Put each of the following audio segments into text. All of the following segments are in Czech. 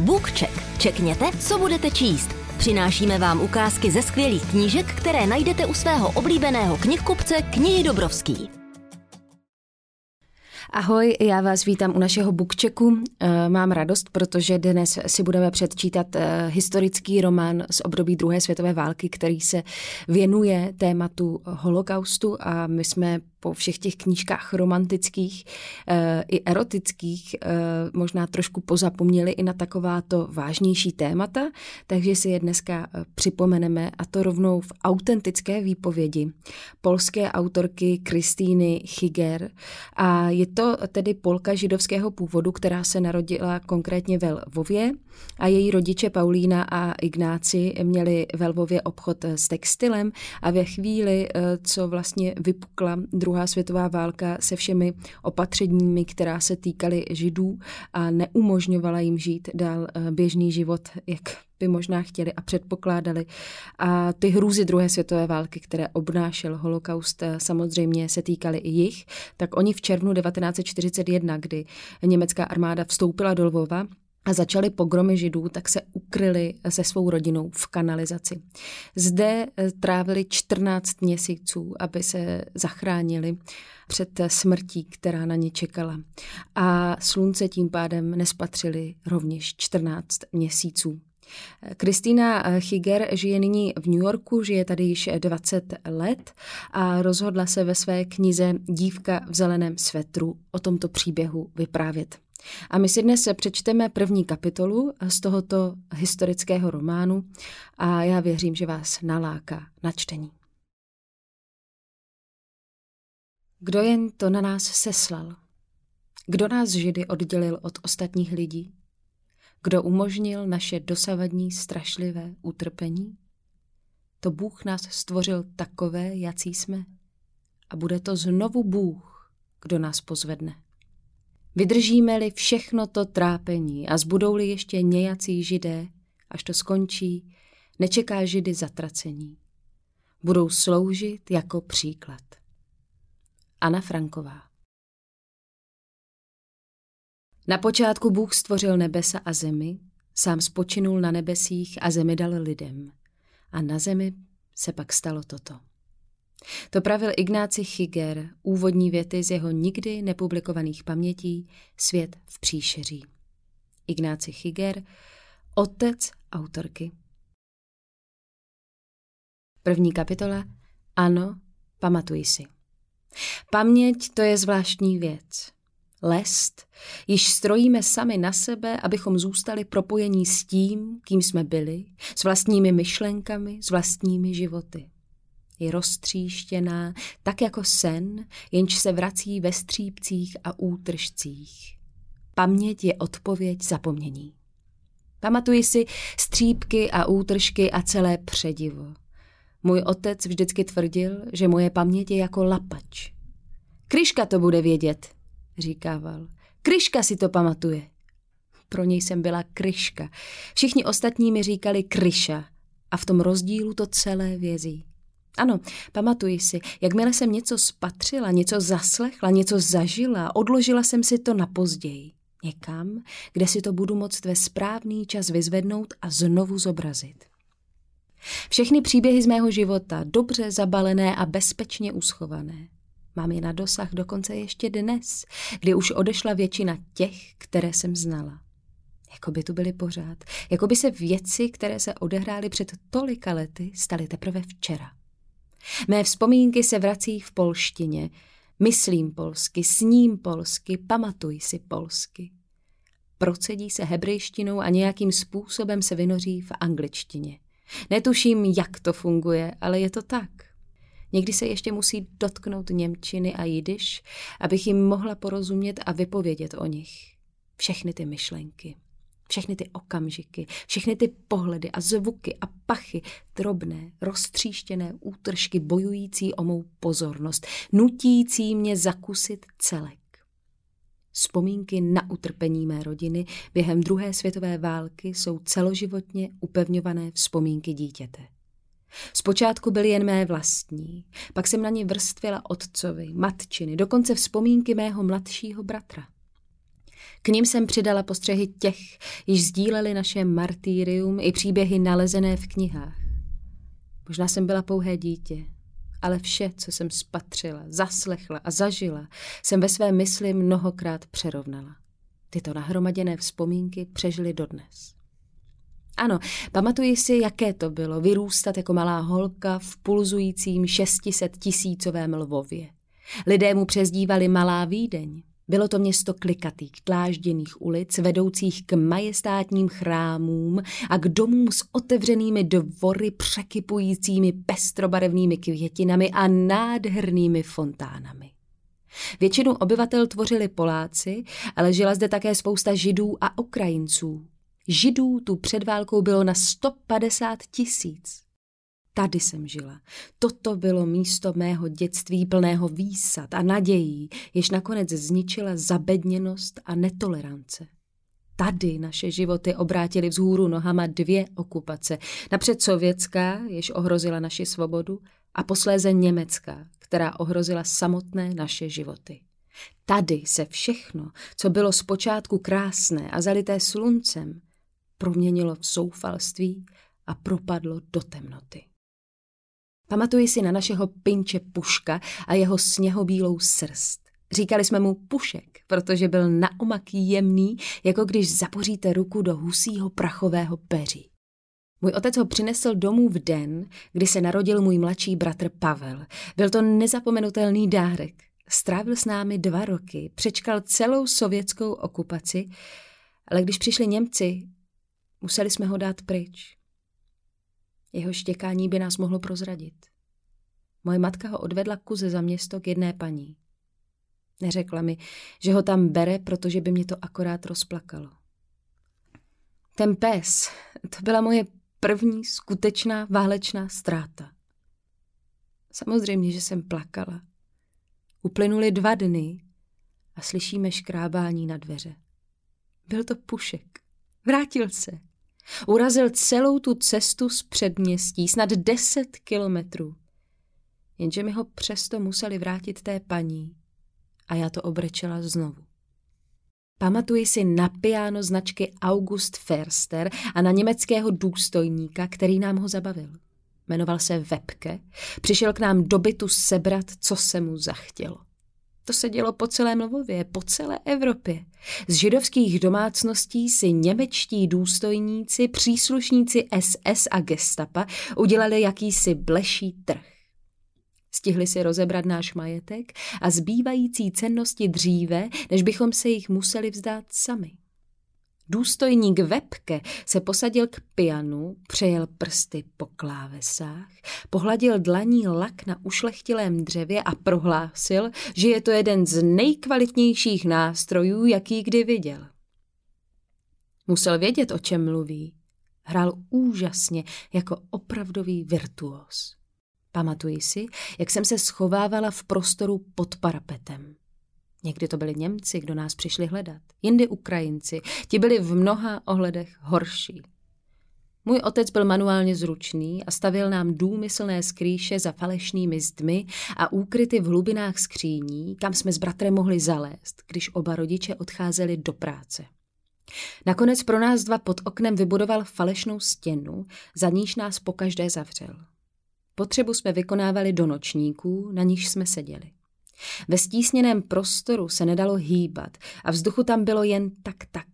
BookCheck. Čekněte, co budete číst. Přinášíme vám ukázky ze skvělých knížek, které najdete u svého oblíbeného knihkupce Knihy Dobrovský. Ahoj, já vás vítám u našeho bookchecku. Eh, mám radost, protože dnes si budeme předčítat eh, historický román z období druhé světové války, který se věnuje tématu holokaustu a my jsme po všech těch knížkách romantických e, i erotických e, možná trošku pozapomněli i na takováto vážnější témata, takže si je dneska připomeneme a to rovnou v autentické výpovědi polské autorky Kristýny Chiger. A je to tedy Polka židovského původu, která se narodila konkrétně ve Lvově a její rodiče Paulína a Ignáci měli ve Lvově obchod s textilem a ve chvíli, co vlastně vypukla druhá světová válka se všemi opatřeními, která se týkaly židů a neumožňovala jim žít dál eh, běžný život, jak by možná chtěli a předpokládali. A ty hrůzy druhé světové války, které obnášel holokaust, eh, samozřejmě se týkaly i jich, tak oni v červnu 1941, kdy německá armáda vstoupila do Lvova, a začaly pogromy židů, tak se ukryli se svou rodinou v kanalizaci. Zde eh, trávili 14 měsíců, aby se zachránili před smrtí, která na ně čekala. A slunce tím pádem nespatřili rovněž 14 měsíců. Kristýna Chiger žije nyní v New Yorku, žije tady již 20 let a rozhodla se ve své knize Dívka v zeleném svetru o tomto příběhu vyprávět. A my si dnes přečteme první kapitolu z tohoto historického románu a já věřím, že vás naláká na čtení. Kdo jen to na nás seslal? Kdo nás Židy oddělil od ostatních lidí? Kdo umožnil naše dosavadní strašlivé utrpení? To Bůh nás stvořil takové, jací jsme. A bude to znovu Bůh, kdo nás pozvedne. Vydržíme-li všechno to trápení a zbudou-li ještě nějací židé, až to skončí, nečeká židy zatracení. Budou sloužit jako příklad. Anna Franková Na počátku Bůh stvořil nebesa a zemi, sám spočinul na nebesích a zemi dal lidem. A na zemi se pak stalo toto. To pravil Ignáci Chiger, úvodní věty z jeho nikdy nepublikovaných pamětí Svět v příšeří. Ignáci Chiger, otec autorky. První kapitola Ano, pamatuji si. Paměť to je zvláštní věc. Lest, již strojíme sami na sebe, abychom zůstali propojení s tím, kým jsme byli, s vlastními myšlenkami, s vlastními životy je roztříštěná, tak jako sen, jenž se vrací ve střípcích a útržcích. Paměť je odpověď zapomnění. Pamatuji si střípky a útržky a celé předivo. Můj otec vždycky tvrdil, že moje paměť je jako lapač. Kryška to bude vědět, říkával. Kryška si to pamatuje. Pro něj jsem byla Kryška. Všichni ostatní mi říkali Kryša a v tom rozdílu to celé vězí. Ano, pamatuji si, jakmile jsem něco spatřila, něco zaslechla, něco zažila, odložila jsem si to na později. Někam, kde si to budu moct ve správný čas vyzvednout a znovu zobrazit. Všechny příběhy z mého života, dobře zabalené a bezpečně uschované. Mám je na dosah dokonce ještě dnes, kdy už odešla většina těch, které jsem znala. Jako by tu byly pořád, jako by se věci, které se odehrály před tolika lety, staly teprve včera. Mé vzpomínky se vrací v polštině. Myslím polsky, sním polsky, pamatuj si polsky. Procedí se hebrejštinou a nějakým způsobem se vynoří v angličtině. Netuším, jak to funguje, ale je to tak. Někdy se ještě musí dotknout Němčiny a jidiš, abych jim mohla porozumět a vypovědět o nich. Všechny ty myšlenky. Všechny ty okamžiky, všechny ty pohledy a zvuky a pachy, drobné, roztříštěné útržky bojující o mou pozornost, nutící mě zakusit celek. Vzpomínky na utrpení mé rodiny během druhé světové války jsou celoživotně upevňované vzpomínky dítěte. Zpočátku byly jen mé vlastní, pak jsem na ně vrstvila otcovi, matčiny, dokonce vzpomínky mého mladšího bratra – K ním jsem přidala postřehy těch, již sdíleli naše martýrium i příběhy nalezené v knihách. Možná jsem byla pouhé dítě, ale vše, co jsem spatřila, zaslechla a zažila, jsem ve své mysli mnohokrát přerovnala. Tyto nahromaděné vzpomínky přežily dodnes. Ano, pamatuji si, jaké to bylo vyrůstat jako malá holka v pulzujícím 600 tisícovém Lvově. Lidé mu přezdívali Malá Vídeň. Bylo to město klikatých, tlážděných ulic, vedoucích k majestátním chrámům a k domům s otevřenými dvory překypujícími pestrobarevnými květinami a nádhernými fontánami. Většinu obyvatel tvořili Poláci, ale žila zde také spousta Židů a Ukrajinců. Židů tu před válkou bylo na 150 tisíc. Tady jsem žila. Toto bylo místo mého dětství plného výsad a nadějí, jež nakonec zničila zabedněnost a netolerance. Tady naše životy obrátily vzhůru nohama dvě okupace. Napřed sovětská, jež ohrozila naši svobodu, a posléze německá, která ohrozila samotné naše životy. Tady se všechno, co bylo zpočátku krásné a zalité sluncem, proměnilo v soufalství a propadlo do temnoty. Pamatuji si na našeho pinče Puška a jeho sněhobílou srst. Říkali jsme mu Pušek, protože byl naomak jemný, jako když zapoříte ruku do husího prachového peří. Můj otec ho přinesl domů v den, kdy se narodil můj mladší bratr Pavel. Byl to nezapomenutelný dárek. Strávil s námi dva roky, přečkal celou sovětskou okupaci, ale když přišli Němci, museli jsme ho dát pryč. Jeho štěkání by nás mohlo prozradit. Moje matka ho odvedla kuze za město k jedné paní. Neřekla mi, že ho tam bere, protože by mě to akorát rozplakalo. Ten pes, to byla moje první skutečná válečná ztráta. Samozřejmě, že jsem plakala. Uplynuly dva dny a slyšíme škrábání na dveře. Byl to Pušek. Vrátil se. Urazil celou tu cestu z předměstí, snad deset kilometrů. Jenže mi ho přesto museli vrátit té paní a já to obrečela znovu. Pamatuji si na piano značky August Ferster a na německého důstojníka, který nám ho zabavil. Jmenoval se Webke, přišel k nám do bytu sebrat, co se mu zachtělo. To se dělo po celém Lvově, po celé Evropě. Z židovských domácností si němečtí důstojníci, příslušníci SS a gestapa udělali jakýsi bleší trh. Stihli si rozebrat náš majetek a zbývající cennosti dříve, než bychom se jich museli vzdát sami. Důstojník Webke se posadil k pianu, přejel prsty po klávesách, pohladil dlaní lak na ušlechtilém dřevě a prohlásil, že je to jeden z nejkvalitnějších nástrojů, jaký kdy viděl. Musel vědět, o čem mluví. Hrál úžasně, jako opravdový virtuos. Pamatuji si, jak jsem se schovávala v prostoru pod parapetem. Někdy to byli Němci, kdo nás přišli hledat, jindy Ukrajinci, ti byli v mnoha ohledech horší. Můj otec byl manuálně zručný a stavil nám důmyslné skrýše za falešnými zdmi a úkryty v hlubinách skříní, kam jsme s bratrem mohli zalézt, když oba rodiče odcházeli do práce. Nakonec pro nás dva pod oknem vybudoval falešnou stěnu, za níž nás pokaždé zavřel. Potřebu jsme vykonávali do nočníků, na níž jsme seděli. Ve stísněném prostoru se nedalo hýbat a vzduchu tam bylo jen tak tak.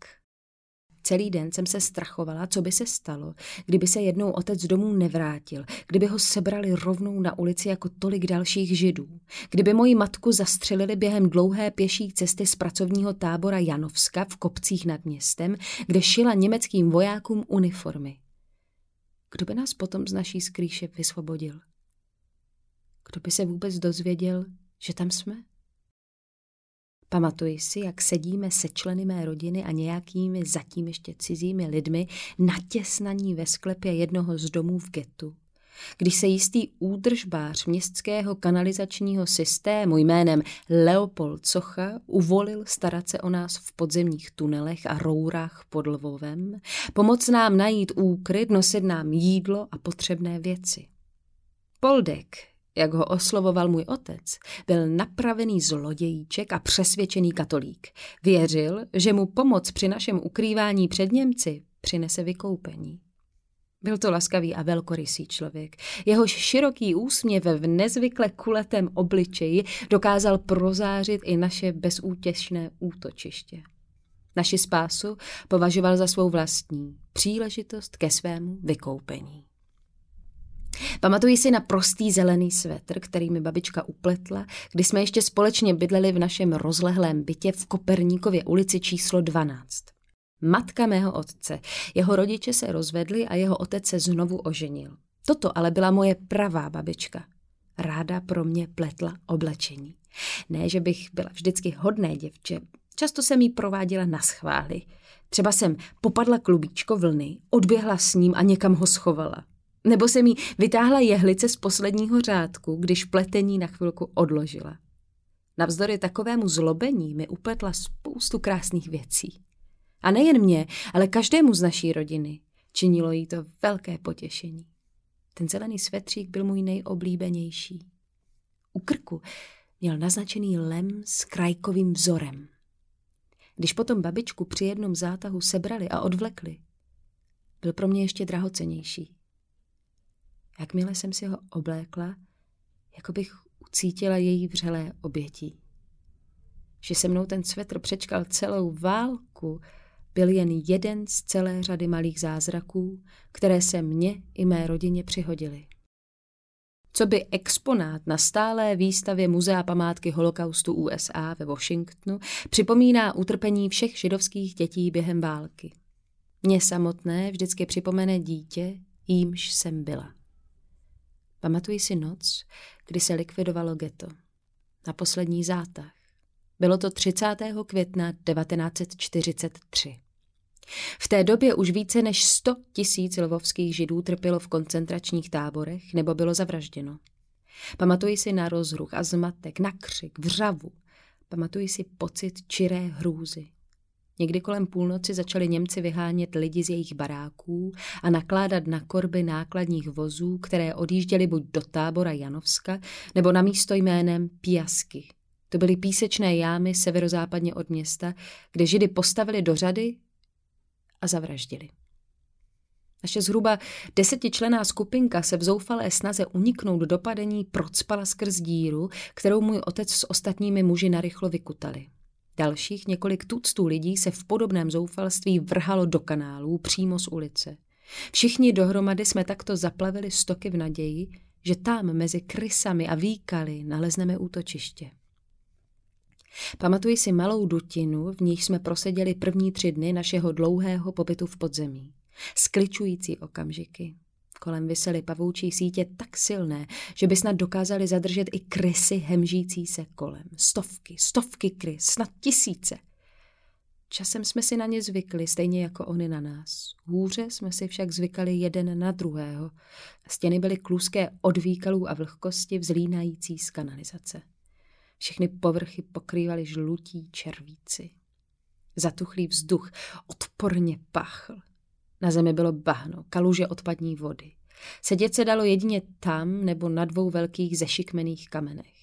Celý den jsem se strachovala, co by se stalo, kdyby se jednou otec domů nevrátil, kdyby ho sebrali rovnou na ulici jako tolik dalších židů, kdyby moji matku zastřelili během dlouhé pěší cesty z pracovního tábora Janovska v kopcích nad městem, kde šila německým vojákům uniformy. Kdo by nás potom z naší skrýše vysvobodil? Kdo by se vůbec dozvěděl, že tam jsme? Pamatuji si, jak sedíme se členy mé rodiny a nějakými zatím ještě cizími lidmi natěsnaní ve sklepě jednoho z domů v getu. Když se jistý údržbář městského kanalizačního systému jménem Leopold Socha uvolil starat se o nás v podzemních tunelech a rourách pod Lvovem, pomoct nám najít úkryt, nosit nám jídlo a potřebné věci. Poldek, jak ho oslovoval můj otec, byl napravený zlodějíček a přesvědčený katolík. Věřil, že mu pomoc při našem ukrývání před Němci přinese vykoupení. Byl to laskavý a velkorysý člověk. Jehož široký úsměv v nezvykle kuletém obličeji dokázal prozářit i naše bezútěšné útočiště. Naši spásu považoval za svou vlastní příležitost ke svému vykoupení. Pamatuji si na prostý zelený svetr, který mi babička upletla, když jsme ještě společně bydleli v našem rozlehlém bytě v Koperníkově ulici číslo 12. Matka mého otce. Jeho rodiče se rozvedli a jeho otec se znovu oženil. Toto ale byla moje pravá babička. Ráda pro mě pletla oblečení. Ne, že bych byla vždycky hodné děvče. Často jsem jí prováděla na schvály. Třeba jsem popadla klubíčko vlny, odběhla s ním a někam ho schovala. Nebo jsem jí vytáhla jehlice z posledního řádku, když pletení na chvilku odložila. Navzdory takovému zlobení mi upletla spoustu krásných věcí. A nejen mě, ale každému z naší rodiny. Činilo jí to velké potěšení. Ten zelený svetřík byl můj nejoblíbenější. U krku měl naznačený lem s krajkovým vzorem. Když potom babičku při jednom zátahu sebrali a odvlekli, byl pro mě ještě drahocenější. Jakmile jsem si ho oblékla, jako bych ucítila její vřelé obětí. Že se mnou ten svetr přečkal celou válku, byl jen jeden z celé řady malých zázraků, které se mně i mé rodině přihodily. Co by exponát na stálé výstavě Muzea památky holokaustu USA ve Washingtonu připomíná utrpení všech židovských dětí během války. Mně samotné vždycky připomene dítě, jímž jsem byla. Pamatuji si noc, kdy se likvidovalo ghetto. Na poslední zátah. Bylo to 30. května 1943. V té době už více než 100 tisíc lvovských židů trpělo v koncentračních táborech nebo bylo zavražděno. Pamatuji si na rozruch a zmatek, na křik, vřavu. Pamatuji si pocit čiré hrůzy. Někdy kolem půlnoci začali Němci vyhánět lidi z jejich baráků a nakládat na korby nákladních vozů, které odjížděly buď do tábora Janovska nebo na místo jménem Piasky. To byly písečné jámy severozápadně od města, kde židy postavili do řady a zavraždili. Naše zhruba desetičlená skupinka se v zoufalé snaze uniknout do dopadení procpala skrz díru, kterou můj otec s ostatními muži narychlo vykutali. Dalších několik tuctů lidí se v podobném zoufalství vrhalo do kanálů přímo z ulice. Všichni dohromady jsme takto zaplavili stoky v naději, že tam mezi krysami a výkaly nalezneme útočiště. Pamatuji si malou dutinu, v níž jsme proseděli první tři dny našeho dlouhého pobytu v podzemí. Skličující okamžiky. Kolem vysely pavoučí sítě tak silné, že by snad dokázali zadržet i krysy hemžící se kolem. Stovky, stovky krys, snad tisíce. Časem jsme si na ně zvykli, stejně jako oni na nás. Hůře jsme si však zvykali jeden na druhého. Stěny byly kluské od výkalů a vlhkosti vzlínající z kanalizace. Všechny povrchy pokrývaly žlutí červíci. Zatuchlý vzduch odporně pachl. Na zemi bylo bahno, kaluže odpadní vody. Sedět se dalo jedině tam nebo na dvou velkých zešikmených kamenech.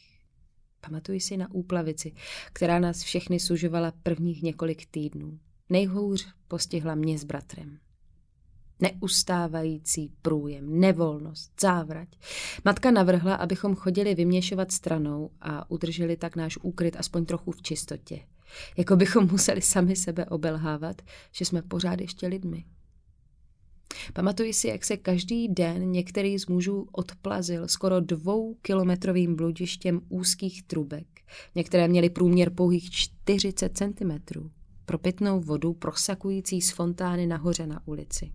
Pamatuji si na úplavici, která nás všechny sužovala prvních několik týdnů. Nejhůř postihla mě s bratrem. Neustávající průjem, nevolnost, závrať. Matka navrhla, abychom chodili vyměšovat stranou a udrželi tak náš úkryt aspoň trochu v čistotě. Jako bychom museli sami sebe obelhávat, že jsme pořád ještě lidmi. Pamatuji si, jak se každý den některý z mužů odplazil skoro dvoukilometrovým bludištěm úzkých trubek. Některé měly průměr pouhých 40 centimetrů. Pro pitnou vodu prosakující z fontány nahoře na ulici.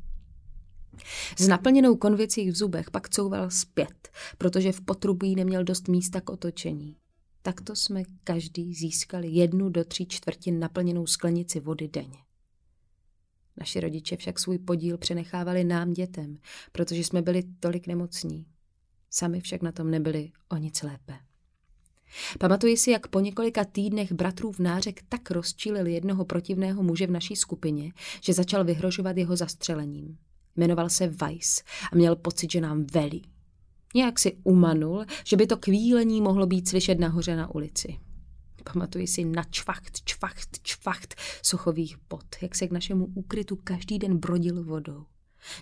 S naplněnou konvicí v zubech pak couval zpět, protože v potrubí neměl dost místa k otočení. Takto jsme každý získali jednu do tří čtvrtin naplněnou sklenici vody denně. Naši rodiče však svůj podíl přenechávali nám dětem, protože jsme byli tolik nemocní. Sami však na tom nebyli o nic lépe. Pamatuji si, jak po několika týdnech bratrů v nářek tak rozčílil jednoho protivného muže v naší skupině, že začal vyhrožovat jeho zastřelením. Jmenoval se Weiss a měl pocit, že nám velí. Nějak si umanul, že by to kvílení mohlo být slyšet nahoře na ulici. Pamatuji si na čvacht, čvacht, čvacht sochových pot, jak se k našemu úkrytu každý den brodil vodou.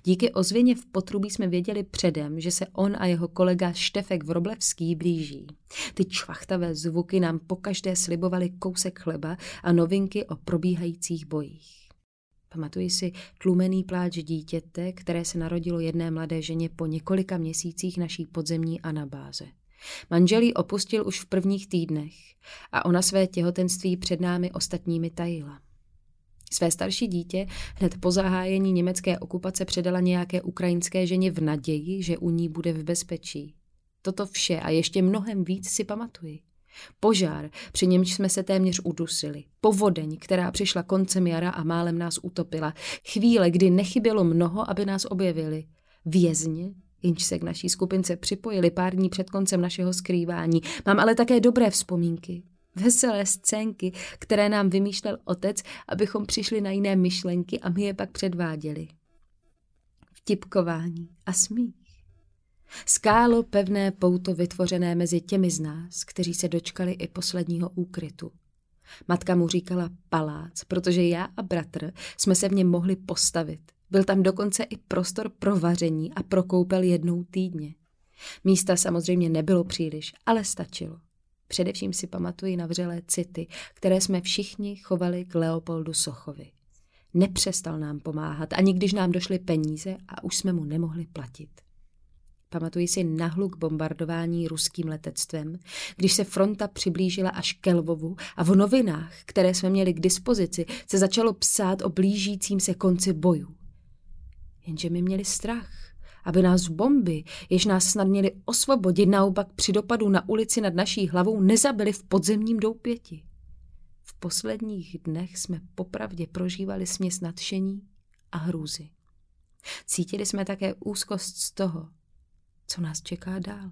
Díky ozvěně v potrubí jsme věděli předem, že se on a jeho kolega Štefek Vroblevský blíží. Ty čvachtavé zvuky nám pokaždé slibovali kousek chleba a novinky o probíhajících bojích. Pamatuji si tlumený pláč dítěte, které se narodilo jedné mladé ženě po několika měsících naší podzemní anabáze. Manželí opustil už v prvních týdnech a ona své těhotenství před námi ostatními tajila. Své starší dítě hned po zahájení německé okupace předala nějaké ukrajinské ženě v naději, že u ní bude v bezpečí. Toto vše a ještě mnohem víc si pamatuji. Požár, při němž jsme se téměř udusili. Povodeň, která přišla koncem jara a málem nás utopila. Chvíle, kdy nechybělo mnoho, aby nás objevili. Vězně, jenž se k naší skupince připojili pár dní před koncem našeho skrývání. Mám ale také dobré vzpomínky. Veselé scénky, které nám vymýšlel otec, abychom přišli na jiné myšlenky a my je pak předváděli. Vtipkování a smích. Skálo pevné pouto vytvořené mezi těmi z nás, kteří se dočkali i posledního úkrytu. Matka mu říkala palác, protože já a bratr jsme se v něm mohli postavit. Byl tam dokonce i prostor pro vaření a pro koupel jednou týdně. Místa samozřejmě nebylo příliš, ale stačilo. Především si pamatuji na vřelé city, které jsme všichni chovali k Leopoldu Sochovi. Nepřestal nám pomáhat, ani když nám došly peníze a už jsme mu nemohli platit. Pamatuji si nahluk bombardování ruským letectvem, když se fronta přiblížila až ke Lvovu a v novinách, které jsme měli k dispozici, se začalo psát o blížícím se konci bojů. Jenže my měli strach, aby nás bomby, jež nás snad měli osvobodit naopak při dopadu na ulici nad naší hlavou, nezabili v podzemním doupěti. V posledních dnech jsme popravdě prožívali směs nadšení a hrůzy. Cítili jsme také úzkost z toho, co nás čeká dál.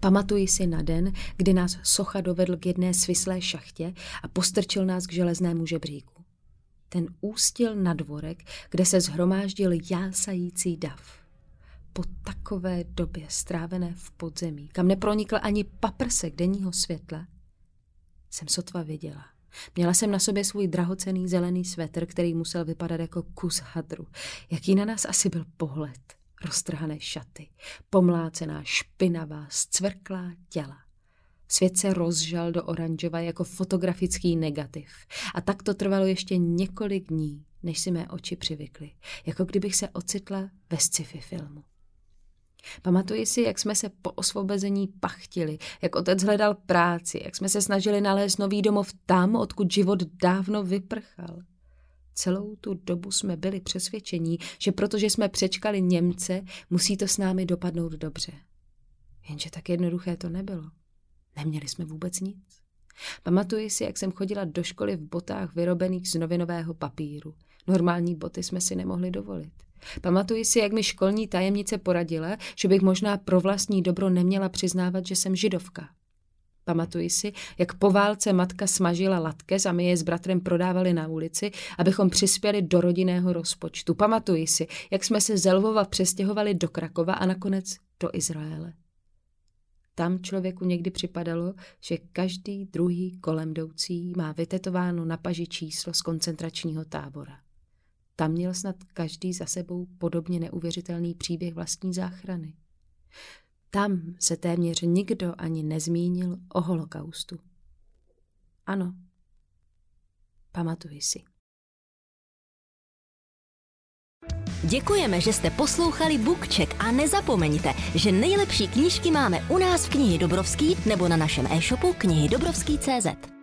Pamatuji si na den, kdy nás socha dovedl k jedné svislé šachtě a postrčil nás k železnému žebříku. Ten ústil na dvorek, kde se zhromáždil jásající dav. Po takové době strávené v podzemí, kam nepronikl ani paprsek denního světla, jsem sotva viděla. Měla jsem na sobě svůj drahocený zelený svetr, který musel vypadat jako kus hadru. Jaký na nás asi byl pohled roztrhané šaty, pomlácená, špinavá, zcvrklá těla. Svět se rozžal do oranžova jako fotografický negativ. A tak to trvalo ještě několik dní, než si mé oči přivykly, jako kdybych se ocitla ve sci-fi filmu. Pamatuji si, jak jsme se po osvobození pachtili, jak otec hledal práci, jak jsme se snažili nalézt nový domov tam, odkud život dávno vyprchal. Celou tu dobu jsme byli přesvědčení, že protože jsme přečkali Němce, musí to s námi dopadnout dobře. Jenže tak jednoduché to nebylo. Neměli jsme vůbec nic. Pamatuji si, jak jsem chodila do školy v botách vyrobených z novinového papíru. Normální boty jsme si nemohli dovolit. Pamatuji si, jak mi školní tajemnice poradila, že bych možná pro vlastní dobro neměla přiznávat, že jsem židovka. Pamatuji si, jak po válce matka smažila latkes a my je s bratrem prodávali na ulici, abychom přispěli do rodinného rozpočtu. Pamatuji si, jak jsme se z Lvova přestěhovali do Krakova a nakonec do Izraele. Tam člověku někdy připadalo, že každý druhý kolem jdoucí má vytetováno na paži číslo z koncentračního tábora. Tam měl snad každý za sebou podobně neuvěřitelný příběh vlastní záchrany. Tam se téměř nikdo ani nezmínil o holokaustu. Ano, pamatuji si. Děkujeme, že jste poslouchali Bookcheck a nezapomeňte, že nejlepší knížky máme u nás v knihy Dobrovský nebo na našem e-shopu knihy Dobrovský.cz.